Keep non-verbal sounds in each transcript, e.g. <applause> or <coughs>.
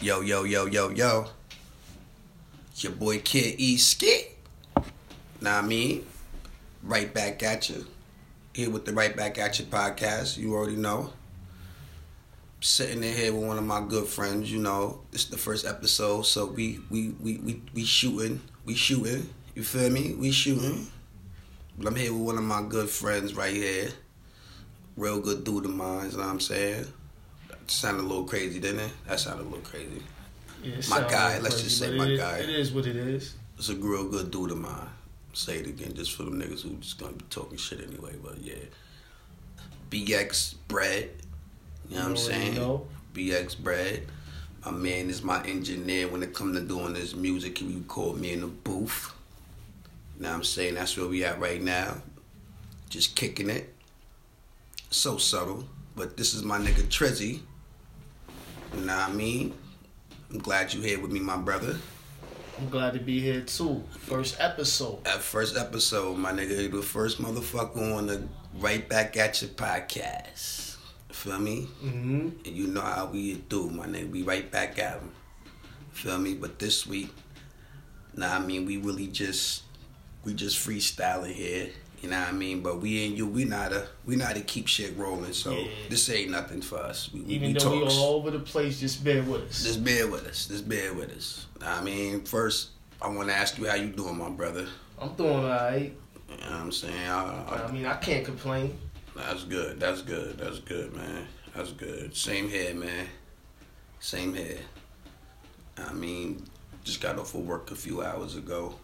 Yo, yo, yo, yo, yo. Your boy Kid E Skit. Nah, I mean, right back at you. Here with the Right Back at You podcast. You already know. Sitting in here with one of my good friends. You know, this is the first episode, so we we we we, we shooting. We shooting. You feel me? We shooting. But I'm here with one of my good friends right here. Real good dude of mine. You know what I'm saying? Sounded a little crazy, didn't it? That sounded a little crazy. Yeah, My guy, let's crazy, just say my is- guy. It is what it is. It's a real good dude of mine. Say it again, just for them niggas who just gonna be talking shit anyway. But yeah, BX bread. You know what I'm You saying? know. BX bread. My man is my engineer when it comes to doing this music. He record me in the booth. You know what I'm saying? That's where we at right now. Just kicking it. So subtle. But this is my nigga Trizzy. What I mean? I'm glad you here with me, my brother. I'm glad to be here too. First episode. At first episode, my nigga, you the first motherfucker on the Right Back at Your podcast. Feel me? Mm-hmm. And you know how we do, my nigga. We right back at him. Feel me? But this week, nah, I mean, we really just, we just freestyling here. You know what I mean? But we ain't you. We not a, we not to keep shit rolling. So Yeah. this ain't nothing for us. We, Even we though we all over the place, just bear with us. Just bear with us. Just bear with us. I mean, first, I want to ask you how you doing, my brother. I'm doing alright. You know what I'm saying? I, I, I mean, I can't complain. That's good. That's good. That's good, man. That's good. Same here, man. Same here. I mean, just got off of work a few hours ago.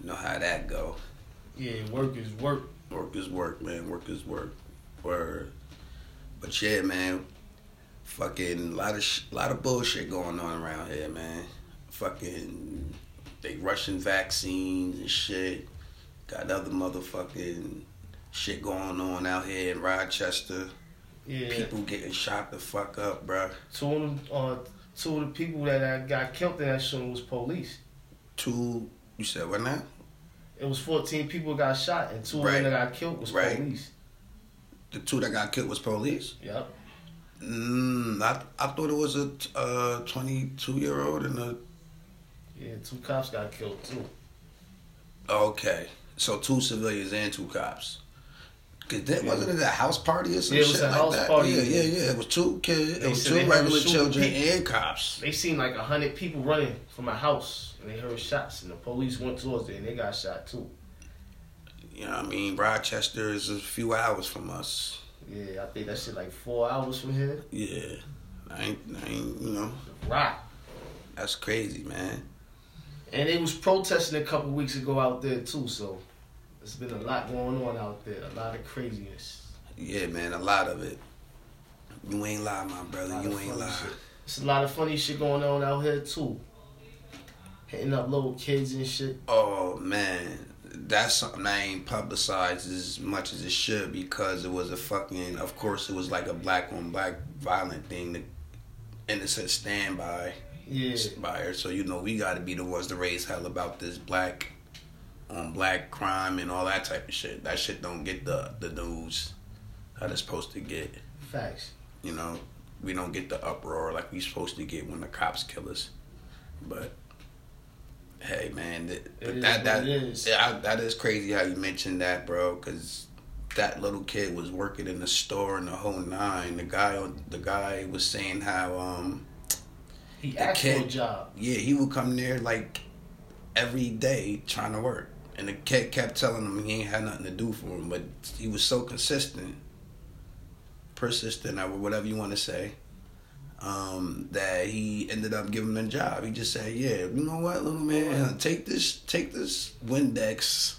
You know how that go. Yeah, work is work. Work is work, man. Work is work. Word. But yeah, man. Fucking lot of sh- lot of bullshit going on around here, man. Fucking they rushing vaccines and shit. Got other motherfucking shit going on out here in Rochester. Yeah. People getting shot the fuck up, bruh. Two of them, uh, two of the people that got killed in that shooting was police. Two, you said what now? It was 14 people got shot, and two of them that got killed was Right. police. The two that got killed was police. Yep. Mm, I I thought it was a uh, 22 year old and a Yeah, two cops got killed too. Okay, so two civilians and two cops. Cause that Yeah. wasn't it a house party or some Yeah, it shit was a like house that? party. Yeah, yeah, yeah. It was two kids. They It was two regular children people. and cops. They seen like a hundred people running from a house, and they heard shots, and the police went towards it, and they got shot too. You know what I mean? Rochester is a few hours from us. Yeah, I think that shit like four hours from here. Yeah, I ain't, I ain't, you know, Rock. that's crazy, man. And they was protesting a couple weeks ago out there too, so there's been a lot going on out there, a lot of craziness. Yeah, man, a lot of it. You ain't lie, my brother. You ain't lie. shit. There's a lot of funny shit going on out here too. Hitting up little kids and shit. Oh man, that's something I ain't publicized as much as it should because it was a fucking. Of course, it was like a black on black violent thing. And The innocent standby Yeah. by her. So you know we got to be the ones to raise hell about this black on black crime and all that type of shit. That shit don't get the the news that it's supposed to get. Facts. You know, we don't get the uproar like we supposed to get when the cops kill us. But hey, man, th- but that that it is. yeah, I- that is crazy how you mentioned that, bro. Because that little kid was working in the store in the whole nine. The guy on the guy was saying how um He The asked for a kid- job. yeah he would come there like every day trying to work. And the kid kept telling him he ain't had nothing to do for him, but he was so consistent, persistent, or whatever you want to say, um, that he ended up giving him a job. He just said, "Yeah, you know what, little man, take this, take this Windex,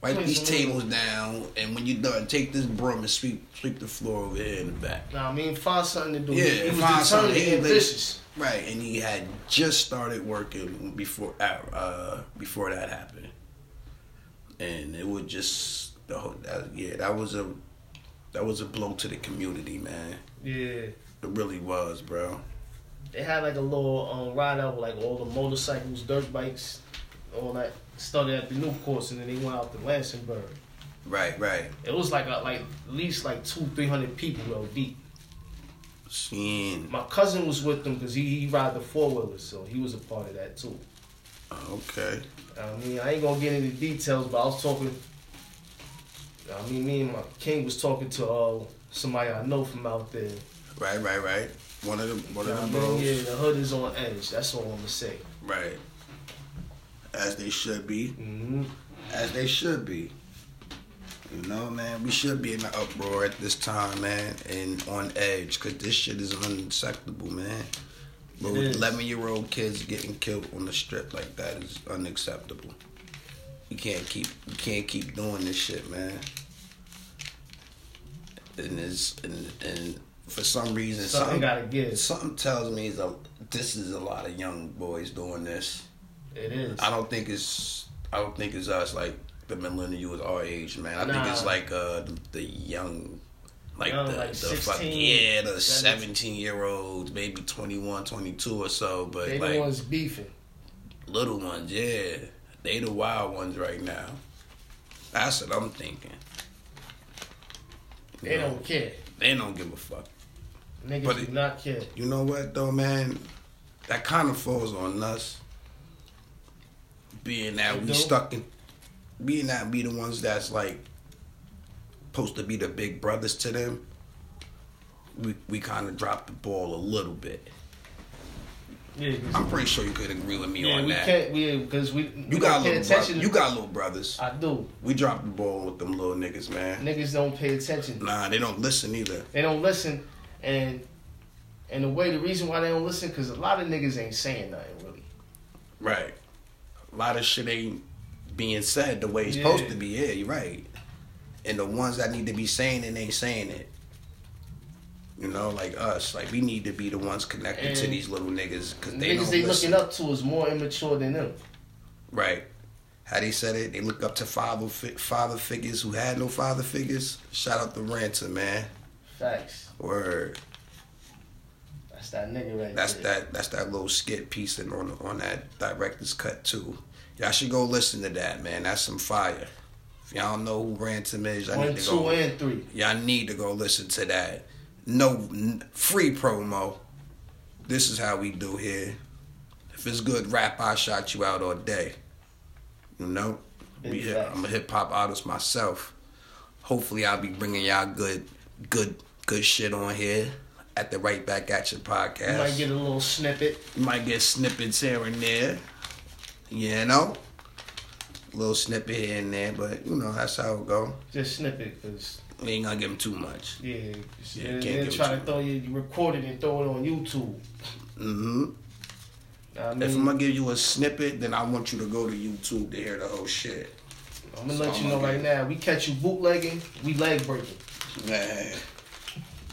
wipe these tables down, and when you're done, take this broom and sweep sweep the floor over here in the back." Now I mean, find something to do. Yeah, he was find something. He ambitious. Right, and he had just started working before uh, before that happened, and it was just the whole that, yeah that was a that was a blow to the community, man. Yeah. It really was, bro. They had like a little um, ride out with like all the motorcycles, dirt bikes, all that. Started at the new course and then they went out to Lansingburgh. Right, right. It was like a, like at least like two, three hundred people though deep. Seeing. My cousin was with them because he, he ride the four wheelers, so he was a part of that too. Okay. I mean, I ain't gonna get into details, but I was talking. I mean, me and my king was talking to uh, somebody I know from out there. Right, right, right. One of them, one You of them bros. Yeah, the hood is on edge. That's all I'm gonna say. Right. As they should be. hmm As they should be. You know, man, we should be in the uproar at this time, man, and on edge, cause this shit is unacceptable, man. But eleven year old kids getting killed on the strip like that is unacceptable. You can't keep you can't keep doing this shit, man. And it's and, and for some reason Something something gotta give. something tells me a, this is a lot of young boys doing this. It is. I don't think it's I don't think it's us like the millennials our age, man. I think it's like uh the, the young like the, like the 16, fuck yeah, the 17. 17 year olds, maybe 21, 22 or so, but they like the ones beefing. little ones, yeah. They the wild ones right now. That's what I'm thinking. You They know, don't care. they don't give a fuck. Niggas But do it- not care. You know what though, man? That kind of falls on us. Being that They we do? stuck in, being that we the ones that's like supposed to be the big brothers to them. We we kind of dropped the ball a little bit. Yeah, I'm pretty sure you could agree with me yeah, on we that. can't. We because we You got little brothers. attention. You got little brothers. I do. We dropped the ball with them little niggas, man. Niggas don't pay attention. Nah, they don't listen either. They don't listen, and and the way the reason why they don't listen because a lot of niggas ain't saying nothing really. Right. A lot of shit ain't being said the way it's Yeah. supposed to be. Yeah, you're right. And the ones that need to be saying it ain't saying it. You know, like us, like we need to be the ones connected to these little niggas because they niggas don't they listen. looking up to is more immature than them. Right. How they said it, they look up to father fi- father figures who had no father figures. Shout out to Ransom, man. Facts. Word. That's that nigga right That's there. that. That's that little skit piece on on that director's cut too. Y'all should go listen to that, man. That's some fire. If y'all don't know who Ransom is, y'all One, need to two, go. and three. Y'all need to go listen to that. No n- free promo. This is how we do here. If it's good rap, I shot you out all day. You know, Big we hip. I'm a hip hop artist myself. Hopefully, I'll be bringing y'all good, good, good shit on here at the Right Back at Your podcast. You might get a little snippet. You might get snippets here and there. You know? Little snippet here and there, but you know, that's how it go. Just snippet, cause We ain't gonna give them too much. yeah, Yeah, can't then try to throw you, you record it and throw it on YouTube. hmm I mean, If I'm gonna give you a snippet, then I want you to go to YouTube to hear the whole shit. I'm gonna so let I'm you know right now. We catch you bootlegging, we leg breaking. Man.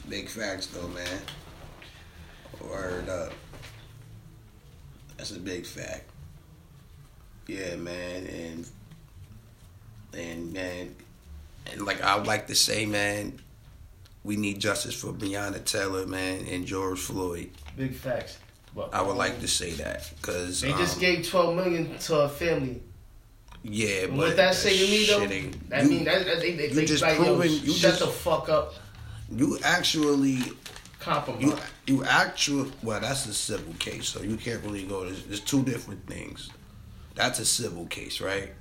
Big facts though, man. Word up. That's a big fact. Yeah, man, and and man, and like I would like to say, man, we need justice for Breonna Taylor, man, and George Floyd. Big facts. But, I would um, like to say that because They just gave 12 million to a family. yeah, And but what that say to me though? I you- mean, that, that, they, they, you they just like, yo, you shut just- the fuck up. you actually Compromise. You you actual well, that's a civil case, so you can't really go. There's, there's two different things. That's a civil case, right?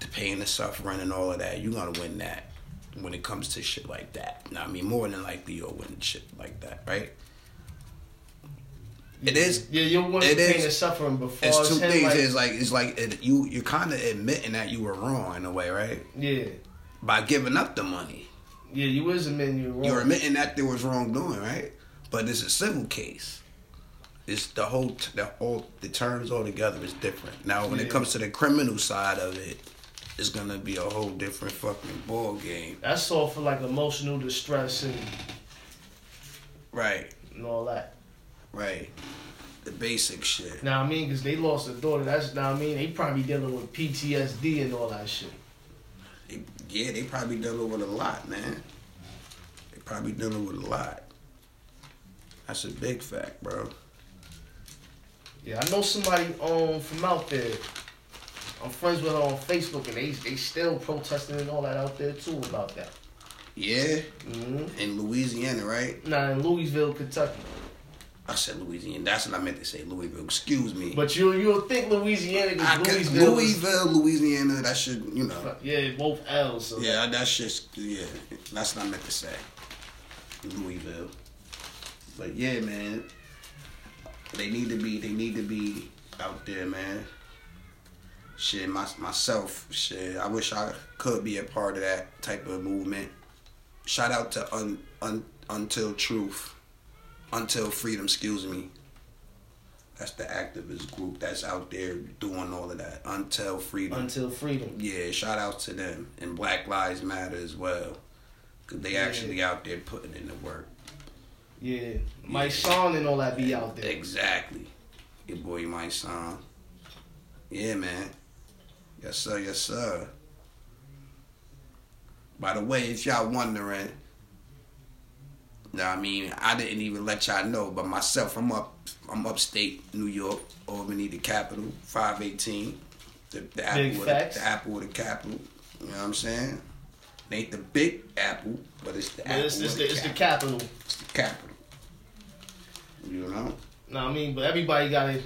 The pain, the suffering, and all of that. You're gonna win that when it comes to shit like that. Now, I mean, more than likely you'll win shit like that, right? It is. Yeah, you're one it the pain is- and suffering before It's two things. Like, it's like it's like it, you you're kind of admitting that you were wrong in a way, right? yeah, By giving up the money. yeah, you was admitting you were wrong. You're admitting that there was wrongdoing, right? But it's a civil case. It's the whole, the whole, the terms altogether is different. Now, when it comes to the criminal side of it, it's gonna be a whole different fucking ball game, That's all for like emotional distress and, right? and all that. Right. The basic shit. Now I mean, because they lost a daughter. That's now I mean, they probably dealing with PTSD and all that shit. They, yeah, they probably dealing with a lot, man. They probably dealing with a lot. That's a big fact, bro. Yeah, I know somebody um from out there. I'm friends with her on Facebook, and they they still protesting and all that out there too about that. Yeah, hmm in Louisiana, right? Nah, in Louisville, Kentucky. I said Louisiana. That's what I meant to say. Louisville. Excuse me. But you you'll think Louisiana I because could, Louisville. Louisville, Louisiana. That should you know. yeah, both L's. So Yeah, that's just yeah. That's what I meant to say. Louisville. But yeah, man. They need to be. They need to be out there, man. Shit, my, myself. Shit, I wish I could be a part of that type of movement. Shout out to un, un, Until Truth, Until Freedom. Excuse me. That's the activist group that's out there doing all of that. Until Freedom. Until freedom. Yeah, shout out to them and Black Lives Matter as well, cause they Yeah. actually out there putting in the work. Yeah, Mike Sean and all that be out there. Exactly, your boy Mysonne. Yeah, man. Yes sir, yes sir. By the way, if y'all wondering, know what I mean, I didn't even let y'all know, but myself, I'm up, I'm upstate New York, Albany, the capital, five eighteen, the, the apple, Big of the, the apple of the capital. You know what I'm saying? It ain't the big apple, but it's the But apple. it's, it's, of the, the, it's the capital. capital. It's the capital. You know? What I mean? But everybody gotta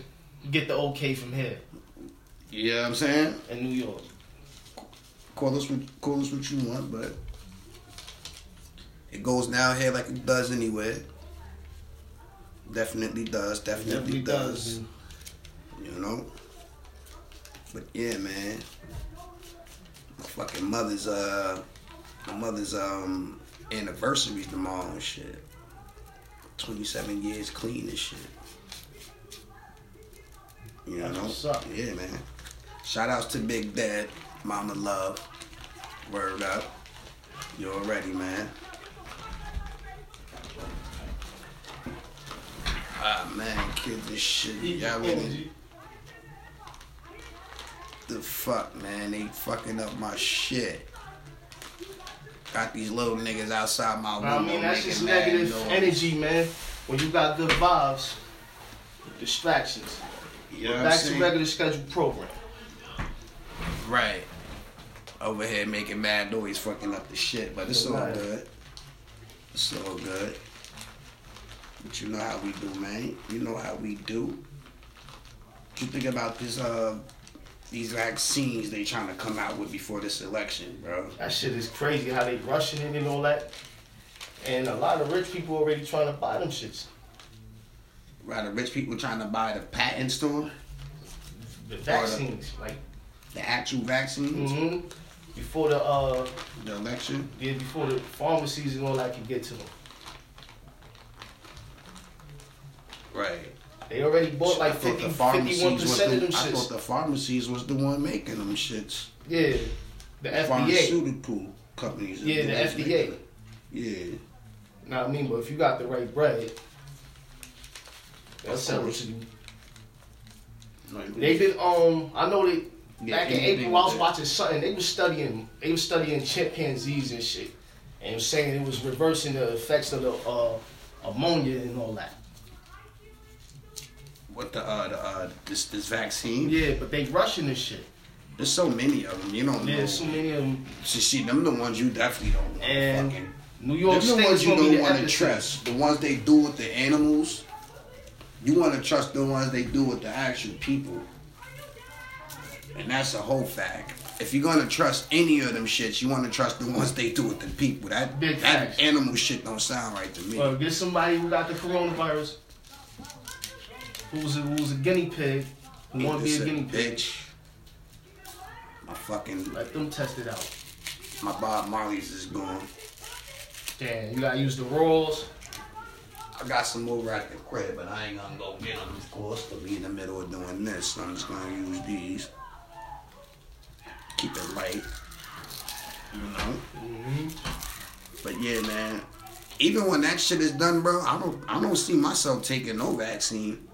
get the okay from here You know what I'm saying? in New York. Call us what call us what you want, but it goes down here like it does anywhere. Definitely does. Definitely, Definitely does. does. You know. But yeah, man. My fucking mother's uh, my mother's um anniversary tomorrow and shit. Twenty seven years clean and shit. You know? what's up. Yeah, man. Shout outs to Big Dad, Mama Love. Word up. You already, man. Ah man, kids and shit. Y'all really the fuck, man? They fucking up my shit. Got these little niggas outside my window I mean, that's just negative noise. energy, man. When you got good vibes, distractions. You know what I'm Back to regular scheduled program. Right. Over here making mad noise, fucking up the shit, but it's all Right. good. It's all good. But you know how we do, man. You know how we do. You think about this? Uh, these vaccines they trying to come out with before this election, bro. That shit is crazy how they rushing it and all that. And a lot of rich people already trying to buy them shits. Rather rich people trying to buy the patent store, The vaccines, like the actual vaccines, hmm before the uh the election. yeah, before the pharmacies and all that can get to them. Right. They already bought like 50, pharmacies 51 was percent the- of them shits. I thought the pharmacies was the one making them shits. Yeah, the FDA. Pharmaceutical companies. Yeah, the ones FDA. making. Yeah. Now I mean? But if you got the right bread, they'll Of sell it course. to you. Like, They been um I know they Yeah, back in April I was watching something, they was studying they was studying chimpanzees and shit. And saying it was reversing the effects of the uh ammonia and all that. What the uh the uh this this vaccine? Yeah, but they rushing this shit. There's so many of them. You don't Yeah, know. so many of them. See, see, them the ones you definitely don't want. And fucking. New York Them the State ones you don't want to trust. The ones they do with the animals. You want to trust the ones they do with the actual people. And that's a whole fact. If you're gonna trust any of them shits, you want to trust the ones they do with the people. That Big that facts. animal shit don't sound right to me. Well, get somebody who got the coronavirus, who's a, a guinea pig, who want to be a guinea pig. bitch. My fucking Let them test it out. my Bob Marley's is gone. Damn, you gotta use the rolls. I got some over at the crib, but I ain't gonna go get them, of course, to be in the middle of doing this. So I'm just gonna use these. Keep it light. You know? Mm-hmm. But yeah, man. Even when that shit is done, bro, I don't I don't see myself taking no vaccine.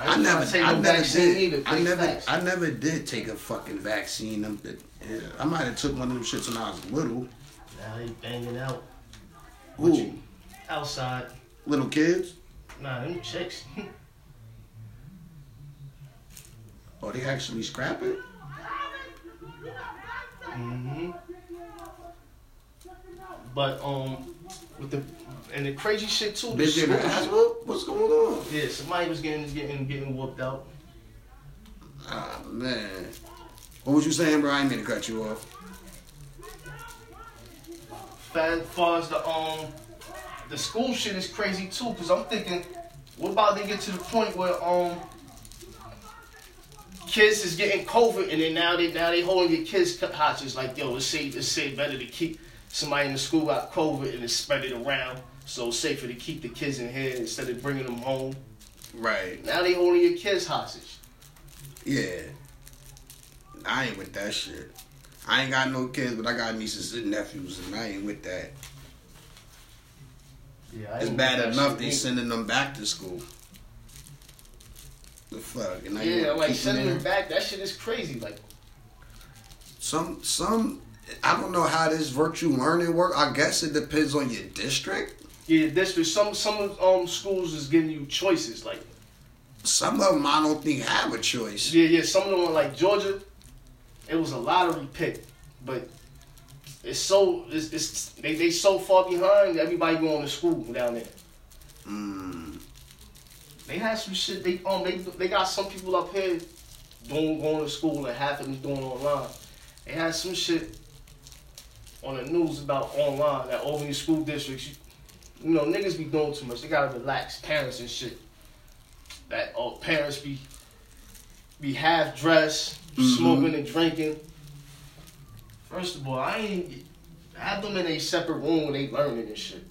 I, ain't never tryna take I no never vaccine did. either, I never facts. I never did take a fucking vaccine. I'm- I might have took one of them shits when I was little. Now they banging out Who? outside. Little kids? Nah, them chicks. <laughs> Oh, they actually scrap it? mm-hmm. But um, with the and the crazy shit too. Bitch getting ass whooped? What's going on? Yeah, somebody was getting getting getting whooped out. Ah man. What was you saying, bro? I ain't mean to cut you off. As far as the um the school shit is crazy too, cause I'm thinking, what about they get to the point where um kids is getting COVID and then now they now they holding your kids hostages like yo, it's safe it's safe better to keep somebody in the school got COVID and it spread it around, so it's safer to keep the kids in here instead of bringing them home. Right. Now they holding your kids hostage. Yeah. I ain't with that shit. I ain't got no kids, but I got nieces and nephews, and I ain't with that. Yeah, It's bad enough they either. sending them back to school. The fuck? And now you Yeah, like sending them back, that shit is crazy. Like Some some I don't know how this virtual learning work. I guess it depends on your district. Yeah, district. Some some um schools is giving you choices. Like Some of them I don't think have a choice. yeah, yeah. Some of them are like Georgia. It was a lottery pick, but it's so it's, it's they they so far behind. Everybody going to school down there. Mm, They had some shit. They um they they got some people up here doing going to school and half of them doing online. They had some shit on the news about online that over in school districts. You, know niggas be doing too much. They gotta relax. Parents and shit. That oh parents be be half dressed, Mhm. smoking and drinking. First of all, I ain't have them in a separate room where they learning and shit.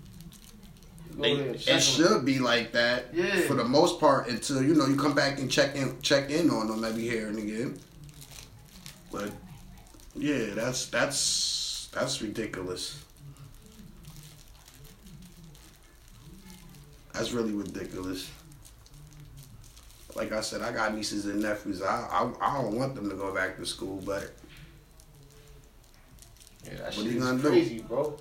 They- it should be like that Yeah. for the most part until you know you come back and check in check in on them every here and again. But yeah, that's that's that's ridiculous. That's really ridiculous. Like I said, I got nieces and nephews. I I, I don't want them to go back to school, but Yeah, that What are you gonna do? crazy, bro.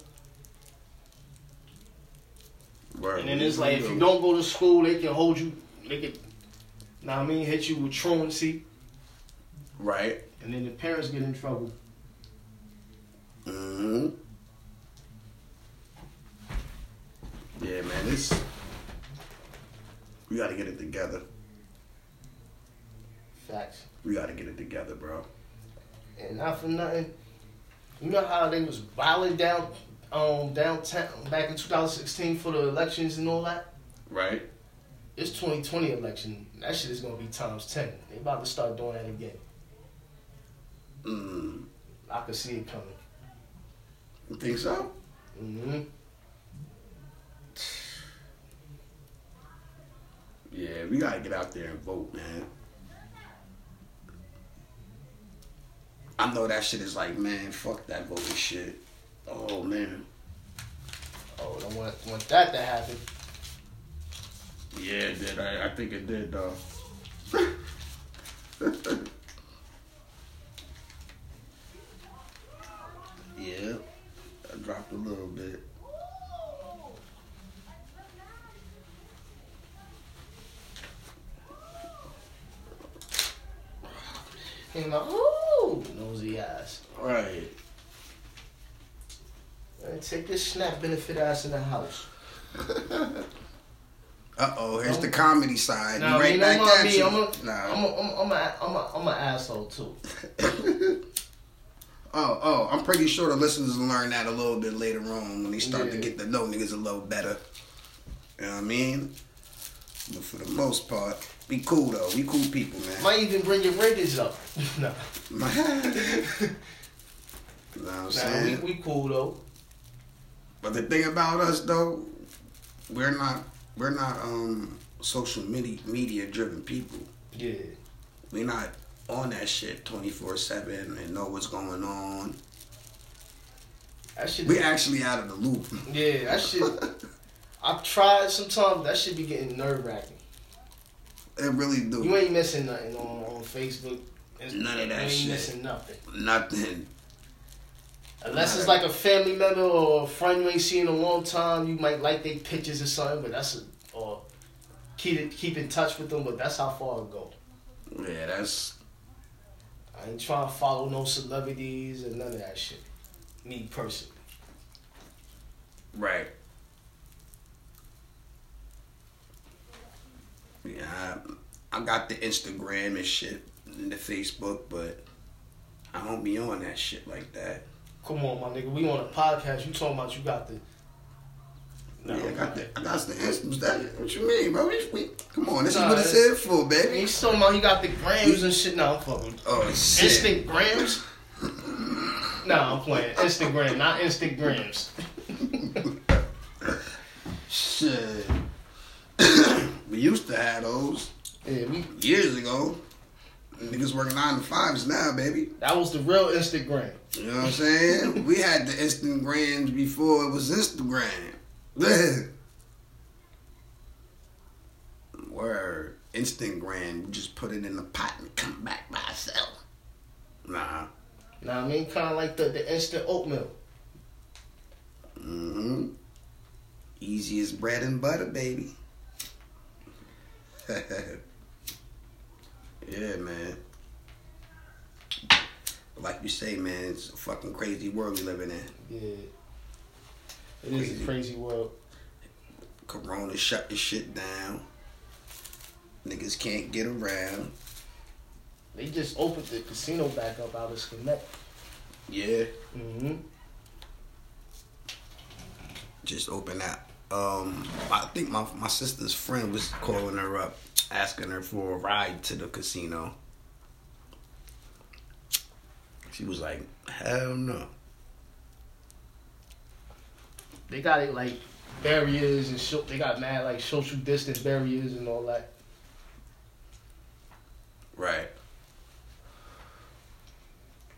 Word, And then it's like if you do? don't go to school, they can hold you. They can, what I mean, hit you with truancy, right. and then the parents get in trouble. hmm Yeah, man, it's we got to get it together. Facts. We got to get it together, bro. And not for nothing. You know how they was violent down, um, downtown back in 2016 for the elections and all that. Right? It's 2020 election. That shit is gonna be times 10. They about to start doing that again. Mm. I can see it coming. You think so? hmm Yeah, we got to get out there and vote, man. I know that shit is like, man, fuck that voting shit. Oh man. Oh, I want want that to happen. Yeah, it did. I, I think it did, though. <laughs> yeah, I dropped a little bit. And like, ooh, nosy ass. Right. Man, take this snap benefit ass in the house. <laughs> Uh oh, here's the comedy side. Nah, right you know back at you. I'm a, nah. I'm a, I'm a, I'm a, I'm a, I'm asshole too. <laughs> oh, oh, I'm pretty sure the listeners will learn that a little bit later on when they start to get to know niggas a little better. You know what I mean? But for the most part, be cool though. We cool people, man. Might even bring your ratings up. <laughs> no. <laughs> know what I'm nah, we, saying? we cool though. But the thing about us though, we're not we're not um social media media driven people. Yeah, We're not on that shit twenty four seven and know what's going on. that shit. We actually out of the loop. yeah, that shit. <laughs> I've tried sometimes. That should be getting nerve wracking. It really do. You ain't missing nothing on, on Facebook. It's- None of that you ain't shit. missing nothing. Nothing. Unless it's like a family member or a friend you ain't seen in a long time, you might like their pictures or something, but that's a, or keep it, keep in touch with them, but that's how far it go. Yeah, that's I ain't trying to follow no celebrities and none of that shit. Me personally. Right. Yeah, I, I got the Instagram and shit and the Facebook, but I don't be on that shit like that. Come on, my nigga. We on a podcast. You talking about you got the. yeah, I got the I got the Instagram. That, what you mean, bro? We, we, come on, this Nah, is what it's it- here for, baby. He's talking about he got the grams and shit. Nah, I'm fucking. Oh shit. Instant grams? nah, I'm playing. Instagram, not Instagrams. <laughs> Shit. We used to have those Yeah, we. years ago. Niggas working nine to fives now, baby. That was the real Instagram. You know what I'm saying? <laughs> we had the Instagrams before it was Instagram. <laughs> Word. Instagram, you just put it in the pot and come back by itself. Nah. Now I mean, kind of like the the instant oatmeal. Mm-hmm. Easy as bread and butter, baby. <laughs> yeah, man. Like you say, man, it's a fucking crazy world we living in. Yeah. It is Crazy. a crazy world. Corona shut the shit down. Niggas can't get around. They just opened the casino back up out of Sconnect. Yeah. Mm-hmm. Just open that. Um, I think my my sister's friend was calling her up, asking her for a ride to the casino. She was like, "Hell no." They got it like barriers and sho- they got mad like social distance barriers and all that. Right.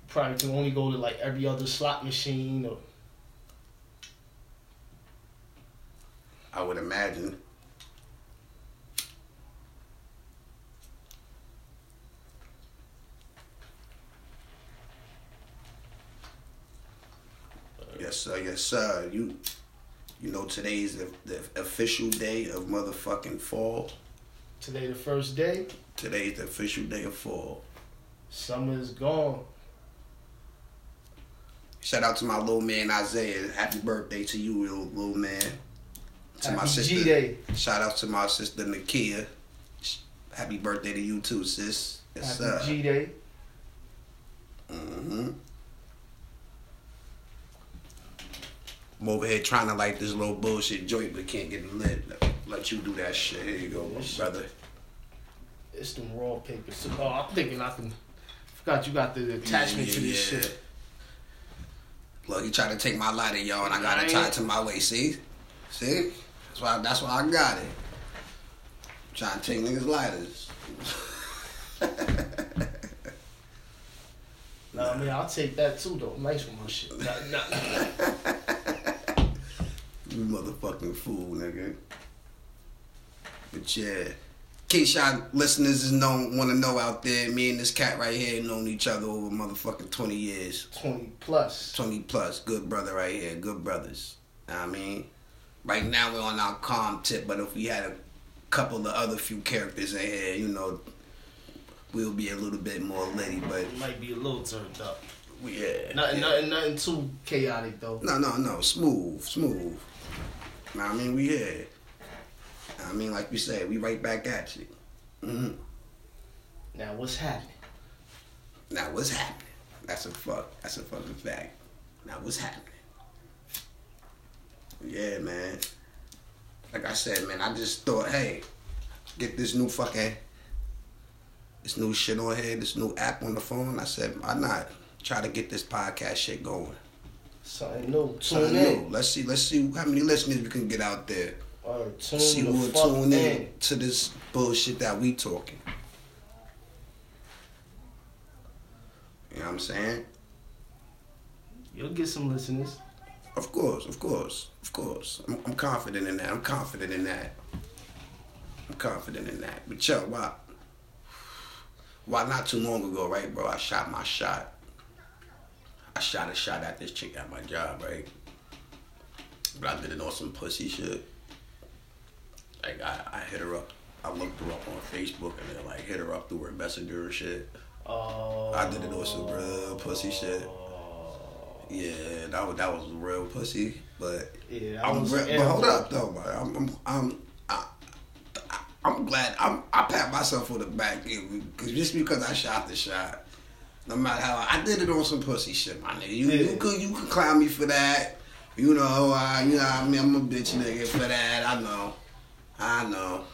Probably can only go to like every other slot machine or I would imagine. Yes, sir. Yes, sir. You, you know, today's the, the official day of motherfucking fall. today the first day. Today's the official day of fall. Summer is gone. Shout out to my little man Isaiah. Happy birthday to you, little, little man. To my sister. G-Day. Shout out to my sister Nakia. Happy birthday to you too, sis. Yes, Happy sir. G Day. Mm-hmm. I'm over here trying to light this little bullshit joint, but can't get it lit. Let you do that shit. Here you go, my brother. It's them raw papers. Oh, I'm thinking I can. Forgot you got the attachment Yeah, to this yeah. shit. Look, he tried to take my lighter, y'all, and I got it tied to my waist. See? See? That's why. That's why I got it. trying to take niggas lighters. <laughs> Nah, I mean I'll take that too though. Nice with my shit. Nah, nah. <laughs> You motherfucking fool, nigga. But yeah. In case y'all listeners is know want to know out there, me and this cat right here known each other over motherfucking twenty years. Twenty plus. Twenty plus. Good brother right here. Good brothers. Know what I mean? Right now we're on our calm tip, but if we had a couple of other few characters in here, you know, we'll be a little bit more litty, but It might be a little turned up. we yeah. Nothing, yeah. nothing, nothing too chaotic though. No, no, no. Smooth, smooth. I mean, we here. I mean, like you said, we right back at you. hmm Now what's happening? Now, what's happening? That's a fuck. That's a fucking fact. Now, what's happening? Yeah, man. Like I said, man, I just thought, hey, get this new fucking, this new shit on here, this new app on the phone. I said, why not try to get this podcast shit going? Something new. Tune Something in. new. Let's see. Let's see how many listeners we can get out there. Or tune see who will tune in in. to this bullshit that we talking. You know what I'm saying? You'll get some listeners. Of course, of course, of course. I'm, I'm confident in that. I'm confident in that. I'm confident in that. But yo, why? Why not too long ago, right, bro? I shot my shot. I shot a shot at this chick at my job, right? But I did it on some pussy shit. Like I, I hit her up. I looked her up on Facebook and then like hit her up through her messenger and shit. Oh. I did it on real pussy shit. Yeah, that was that was real pussy. But Yeah, I was. re- but hold up though, man. I'm I'm I'm I, I'm glad. I'm I pat myself on the back because just because I shot the shot, no matter how I did it on some pussy shit, my nigga. You Yeah. you could you could clown me for that. You know, I you know I mean I'm a bitch nigga for that. I know, I know.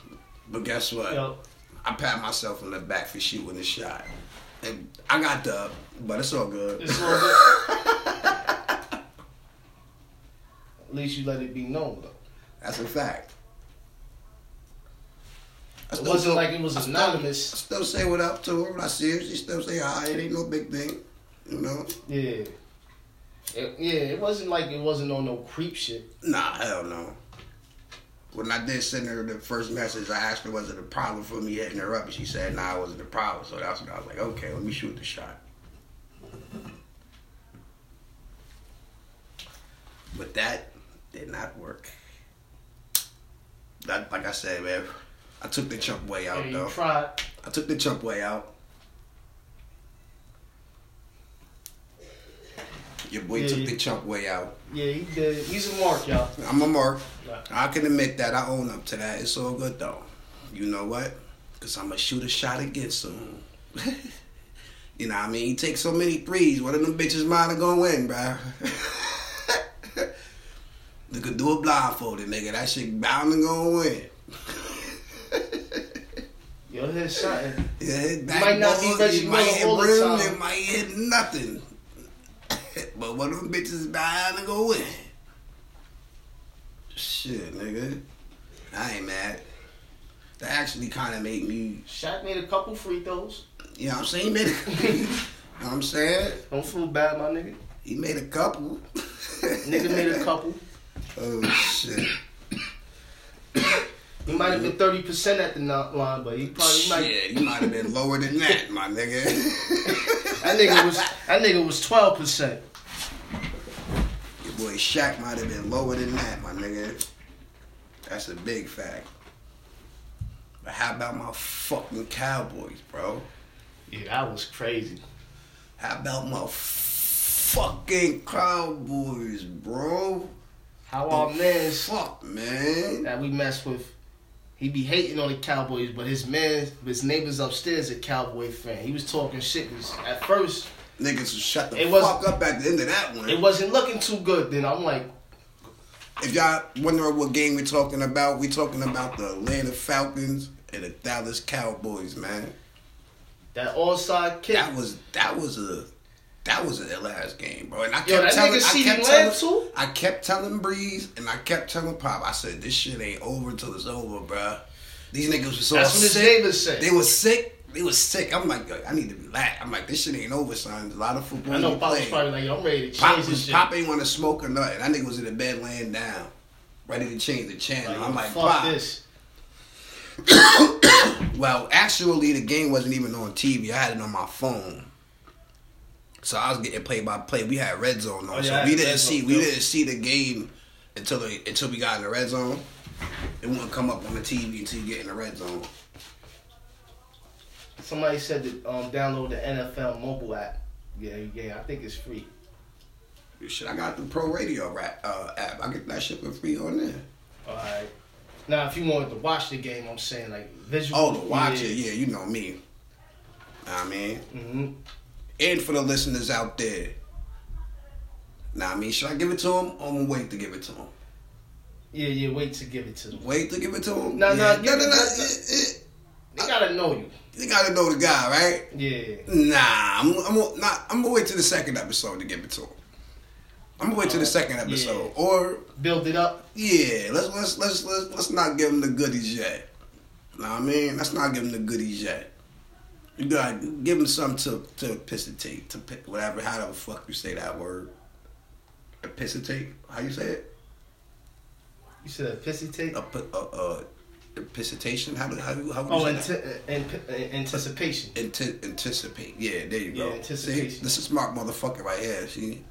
But guess what? Yo, I pat myself on the back for shooting the shot. And I got dub, but it's all good. it's all <laughs> good. At least you let it be known though. That's a fact. I it wasn't like it was I still- anonymous. I still say what up to her when I see her. She still say hi. It ain't no big thing. You know? Yeah. It, yeah, it wasn't like it wasn't on no creep shit. Nah, hell no. When I did send her the first message, I asked her was it a problem for me hitting her up, and she said nah, it wasn't a problem. So that's when I was like, okay, let me shoot the shot. But that did not work. That, like I said, man, I took the chump way out Yeah, though. tried. I took the chump way out. Your boy Yeah, took the chump way out. Yeah, he did. He's a mark, y'all. I'm a mark. I can admit that. I own up to that. It's all good though. You know what? Because I'm going to shoot a shot again soon. <laughs> you know what I mean? He takes so many threes. One of them bitches mine are going to win, bruh. <laughs> You could do a blindfolded, nigga. That shit bound to go win. Yo, here's something. Yeah, hit back might not be ball, Reggie it might Miller hit all rim. It might hit nothing. <laughs> but one of them bitches bound to go in. Shit, nigga. I ain't mad. That actually kind of made me, Shaq made a couple free throws. you know what I'm saying? He made a, <laughs> you know what I'm saying? Don't feel bad, my nigga. He made a couple. Nigga made a <laughs> couple. Oh, shit. He might have been thirty percent at the knock line, but he probably might. Shit, you might have been lower than that, my nigga. That nigga was that nigga was twelve percent. Your boy Shaq might have been lower than that, my nigga. That's a big fact. But how about my fucking Cowboys, bro? Yeah, that was crazy. How about my fucking Cowboys, bro? How our man Fuck, man. that we mess with, he be hating on the Cowboys, but his man, his neighbors upstairs, a Cowboy fan. He was talking shit. At first, Niggas was shut the It fuck up at the end of that one. it wasn't looking too good. Then I'm like, if y'all wondering what game we're talking about, we talking about the Atlanta Falcons and the Dallas Cowboys, man. that onside kick. That was that was a that was a last game, bro. And I kept Yo, telling, I kept telling, too? I kept telling Breeze and I kept telling Pop. I said this shit ain't over until it's over, bro. These niggas was so That's what sick. said. They was sick. They was sick. I'm like, I need to relax. I'm like, this shit ain't over, son. There's a lot of football. I know Pop was probably like, I'm ready to Pop change this was shit. Pop ain't want to smoke or nothing. That nigga was in the bed laying down, ready to change the channel. Like, I'm like, fuck Pop. this. <coughs> Well, actually, the game wasn't even on TV. I had it on my phone. So I was getting play by play. We had red zone on, Oh, yeah, so we didn't see we too. didn't see the game until the, until we got in the red zone. It wouldn't come up on the TV until you get in the red zone. Somebody said to um, download the NFL mobile app. Yeah, yeah, I think it's free. Shit, I got the Pro Radio rap, uh, app. I get that shit for free on there. All right. Now, if you wanted to watch the game, I'm saying like visual. Oh, to watch it, yeah, you know me. I mean, hmm and for the listeners out there. Now, I mean, should I give it to him? Or I'm gonna wait to give it to him. Yeah, yeah. Wait to give it to them. Wait to give it to him. No, no, no, no, no. no. They gotta know you. You gotta know the guy, right? Yeah. Nah, I'm, I'm not. I'm gonna wait till the second episode to give it to him. I'm gonna wait till the oh, second episode, Yeah. or Build it up. yeah, let's let's let's let's let's not give him the goodies yet. Know what I mean? Let's not give him the goodies yet. You gotta give him something to to picitate to pi- whatever. How the fuck you say that word? Picitate? How you say it? You said a pissy tape. A a, a, a picitation? How do how do how would you Oh, say that? Uh, anti- an- uh, anticipation. Ante- anticipate. Yeah, there you go. Yeah, anticipation. See, this is smart motherfucker right here. See,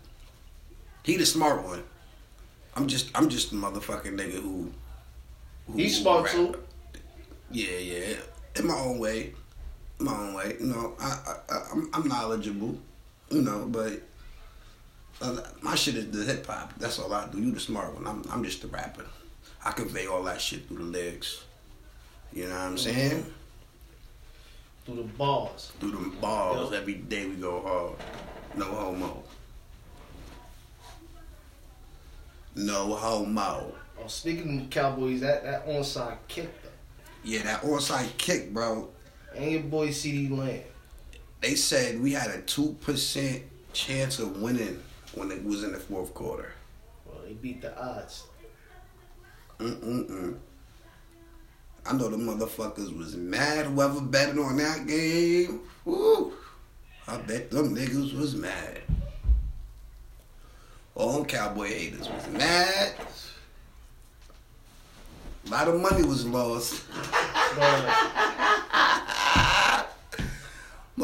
he the smart one. I'm just, I'm just the motherfucking nigga who. who He's smart rap. too. Yeah, yeah. In my own way, my own way. You know, I, I, I I'm, I'm knowledgeable. You know, but Uh, my shit is the hip hop. That's all I do. You the smart one. I'm I'm just the rapper. I convey all that shit through the lyrics. You know what I'm saying? Through the balls. Through the balls. Yo. Every day we go hard. No homo. No homo. Oh, speaking of Cowboys, that, that onside kick though. Yeah, that onside kick, bro. And your boy CeeDee Lamb. They said we had a two percent chance of winning when it was in the fourth quarter. Well, they beat the odds. Mm-mm-mm. I know the motherfuckers was mad. Whoever betted on that game, woo. I bet them niggas was mad. All them cowboy haters was mad. A lot of money was lost.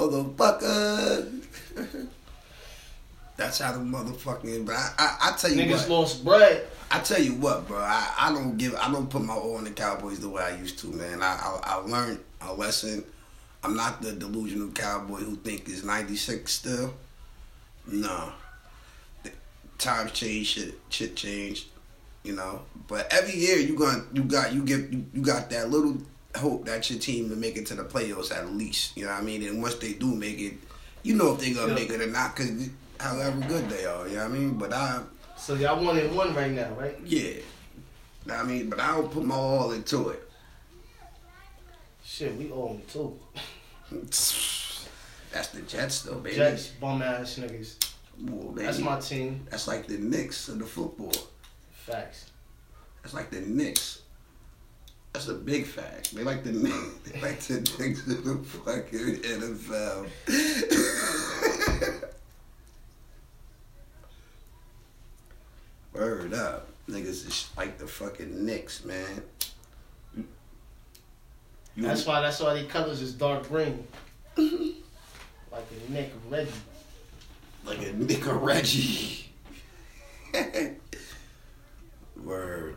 Motherfucker. <laughs> That's how the motherfucking. But I, I, I tell you what niggas what. lost bread. I tell you what, bro. I, I don't give. I don't put my all on the Cowboys the way I used to, man. I I, I learned a lesson. I'm not the delusional cowboy who think is 96 still. No. The times change, shit, shit changed. You know, but every year you gonna you got you get you, you got that little hope that your team will make it to the playoffs at least. You know what I mean? And once they do make it, you know if they gonna Yeah. make it or not, cause however good they are. You know what I mean? But I. So y'all one and one right now, right? Yeah. I mean, but I don't put my all into it. Shit, we own two. <laughs> That's the Jets, though, baby. Jets, bum ass niggas. Ooh. That's my team. That's like the Knicks of the football. Facts. That's like the Knicks. That's a big fact. They like the Knicks. <laughs> They like the Knicks of the fucking NFL. <laughs> Word up. Niggas is like the fucking Knicks, man. You- That's why that's why the colors is dark green. <laughs> like a Nick Reggie. like a Nick Reggie. Word.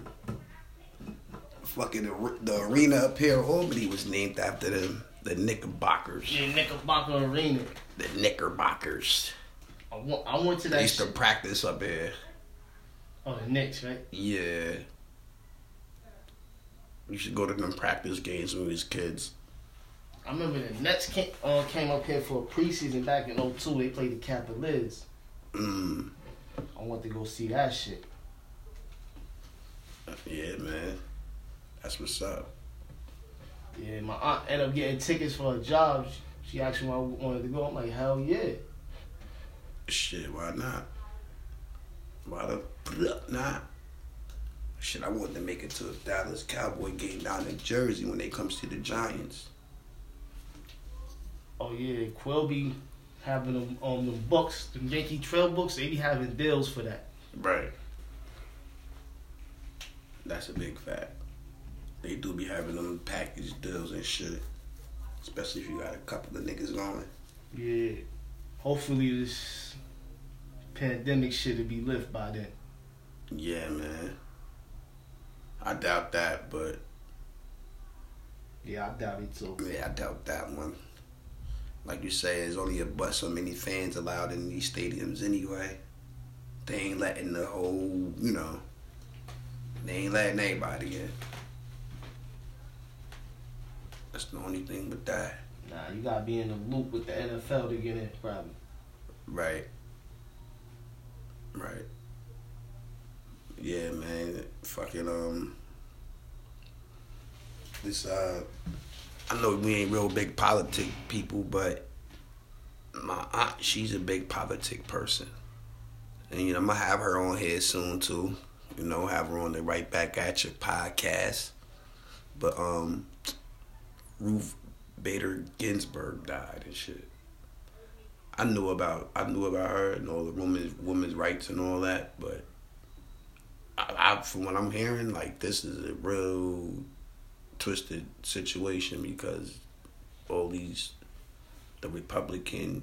Fucking the, the arena up here in Albany was named after them, the Knickerbockers. Yeah, Knickerbocker Arena. The Knickerbockers. I went, I went to They used to shit. practice up here. Oh, the Knicks, right? Yeah. You should go to them practice games when we was kids. I remember the Nets came, uh, came up here for a preseason back in 02. They played the Cavaliers. Mm. I want to go see that shit. Yeah, man. That's what's up. Yeah, my aunt ended up getting tickets for a job. She, she asked me why I wanted to go. I'm like, hell yeah. Shit, why not? Why the fuck not? Shit, I wanted to make it to a Dallas Cowboy game down in Jersey when they comes to the Giants. Oh yeah, Quill be having them um, on the books, the Yankee Trail books. They be having deals for that. Right. That's a big fact. They do be having them package deals and shit. Especially if you got a couple of niggas going. Yeah. Hopefully this pandemic shit will be lifted by then. Yeah, man. I doubt that, but Yeah, I doubt it too. yeah, I doubt that one. Like you say, there's only a but so many fans allowed in these stadiums anyway. They ain't letting the whole, you know, they ain't letting anybody in. That's the only thing with that. Nah, you gotta be in the loop with the NFL to get in, probably. Right. Right. Yeah, man. Fucking um. This uh, I know we ain't real big politic people, but my aunt, she's a big politic person, and you know I'm gonna have her on here soon too. You know, have her on the Right Back at Your podcast. But um, Ruth Bader Ginsburg died and shit. I knew about I knew about her and all the women's women's rights and all that, but I, I from what I'm hearing, like this is a real twisted situation because all these the Republican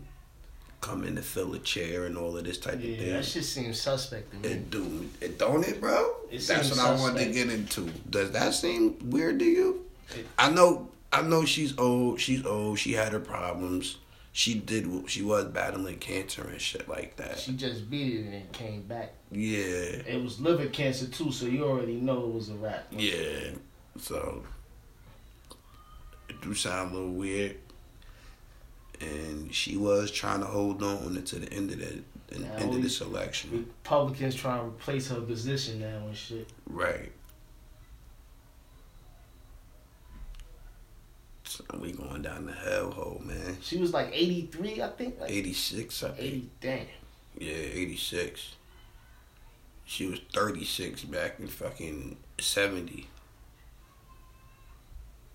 come in to fill a chair and all of this type of Yeah, thing. that shit seems suspect to me. It do it don't it, bro? It That's what I wanted to get into. Does that seem weird to you? It- I know I know she's old. She's old. She had her problems. She did. She was battling cancer and shit like that. She just beat it and came back. Yeah. It was liver cancer too, so you already know it was a wrap. Yeah. So it do sound a little weird. And she was trying to hold on until the end of the, the end of this election. Republicans trying to replace her position now and shit. Right. So we going down the hellhole, man. She was like 83, I think. Like 86, I think. 80, damn. Yeah, 86. She was 36 back in fucking 70.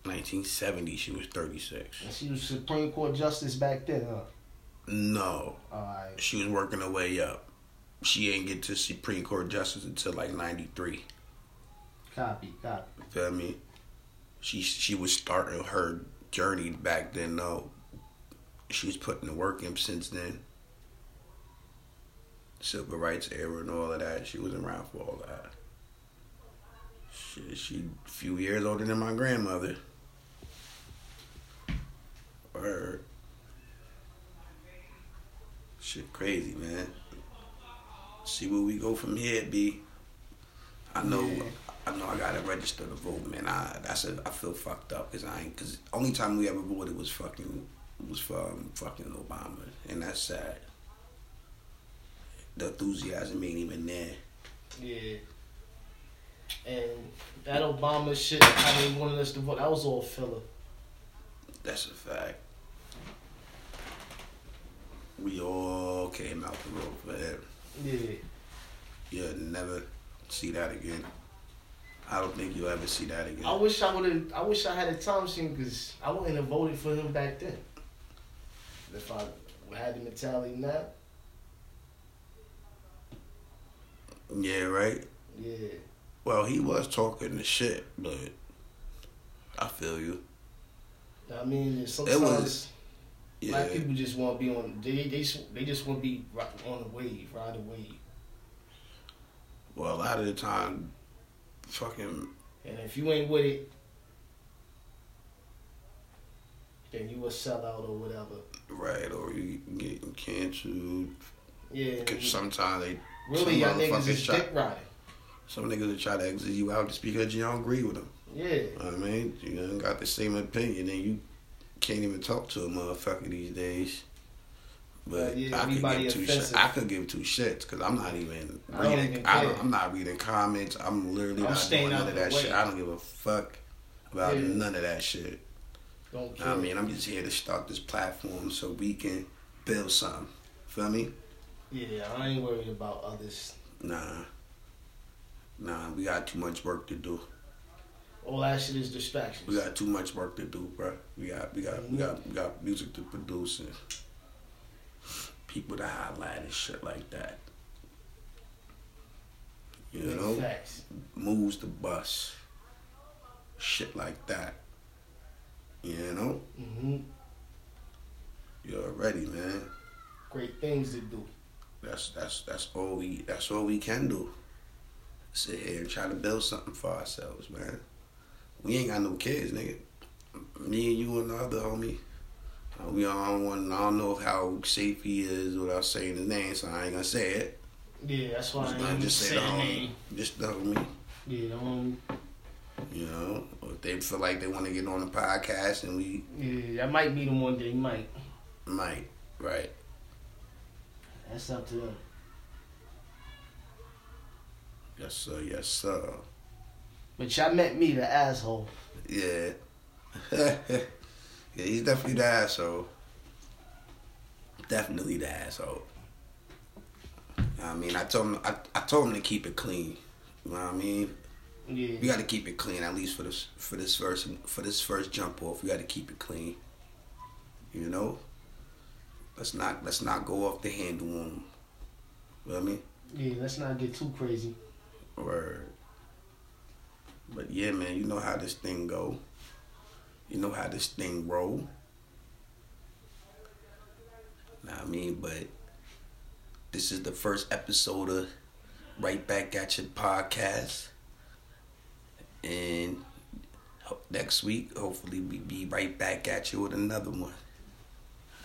1970, she was 36. And she was Supreme Court Justice back then, huh? No, Alright. she was working her way up. She ain't get to Supreme Court justice until like 93. Copy, copy. You Feel me? She she was starting her journey back then. though. She's putting the work in since then. Civil rights era and all of that. She was around for all that. She she a few years older than my grandmother. Word. Shit crazy, man. See where we go from here, B. I know Yeah. I know I gotta register to vote, man. I that's a, I feel fucked up because I ain't because only time we ever voted was fucking was for um, fucking Obama, and that's sad. The enthusiasm ain't even there. Yeah. And that Obama shit, how they wanted us to vote, that was all filler. That's a fact. We all came out the road for that. Yeah. You'll never see that again. I don't think you'll ever see that again. I wish I would have. I wish I had a time machine because I wouldn't have voted for him back then. If I had the mentality now, Yeah, right. yeah, Well, he was talking the shit, but I feel you. I mean, sometimes Yeah, black people just want to be on. They they they just want to be on the wave, ride the wave. well, a lot of the time, fucking And if you ain't with it, then you a sellout or whatever. right, or you getting canceled. Yeah. Cause sometimes they, really, y'all some niggas motherfuckers is try- dick riding. some niggas will try to exit you out just because you don't agree with them. Yeah. You know what I mean, you don't got the same opinion, and you can't even talk to a motherfucker these days. But Uh, yeah, I could give two shits. I could give two shits because I'm not even reading. even I don't, I'm not reading comments. I'm literally I'm not doing none of that way. shit. I don't give a fuck about Yeah. none of that shit. Don't. I mean, I'm just here to start this platform so we can build something. Feel me? yeah, I ain't worried about others. Nah. Nah, we got too much work to do. All that shit is distractions. We got too much work to do, bro. We got we got we got we got music to produce and people to highlight and shit like that. You know, Facts. moves the bus, shit like that. You know, hmm you already, man. Great things to do. That's that's that's all we that's all we can do. Sit here and try to build something for ourselves, man. We ain't got no kids, nigga. Me and you and the other homie. Uh, We all want. I don't know how safe he is without saying his name, so I ain't gonna say it. Yeah, that's why Just, I ain't just say the homie. name. Just the homie. Yeah, the homie. You know, if they feel like they want to get on the podcast and we Yeah, that might be the one day. Might. might, right? That's up to them. Yes sir, yes sir. But y'all met me, the asshole. Yeah. <laughs> yeah, he's definitely the asshole. Definitely the asshole. I mean, I told him, I, I told him to keep it clean. You know what I mean? Yeah. We got to keep it clean at least for this for this first for this first jump off. We got to keep it clean. You know. Let's not let's not go off the handle on him. You know what I mean? Yeah, let's not get too crazy. Word. But yeah, man, you know how this thing go. You know how this thing roll. What I mean, but this is the first episode of Right Back at Your podcast. And next week, hopefully, we be right back at you with another one.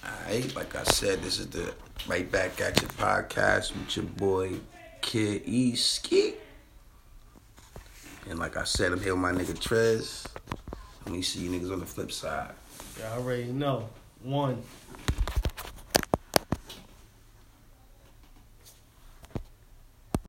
Alright, like I said, this is the Right Back at Your podcast with your boy Kid E. And like I said, I'm here with my nigga Trez. Let me see you niggas on the flip side. Yeah, I already know. One.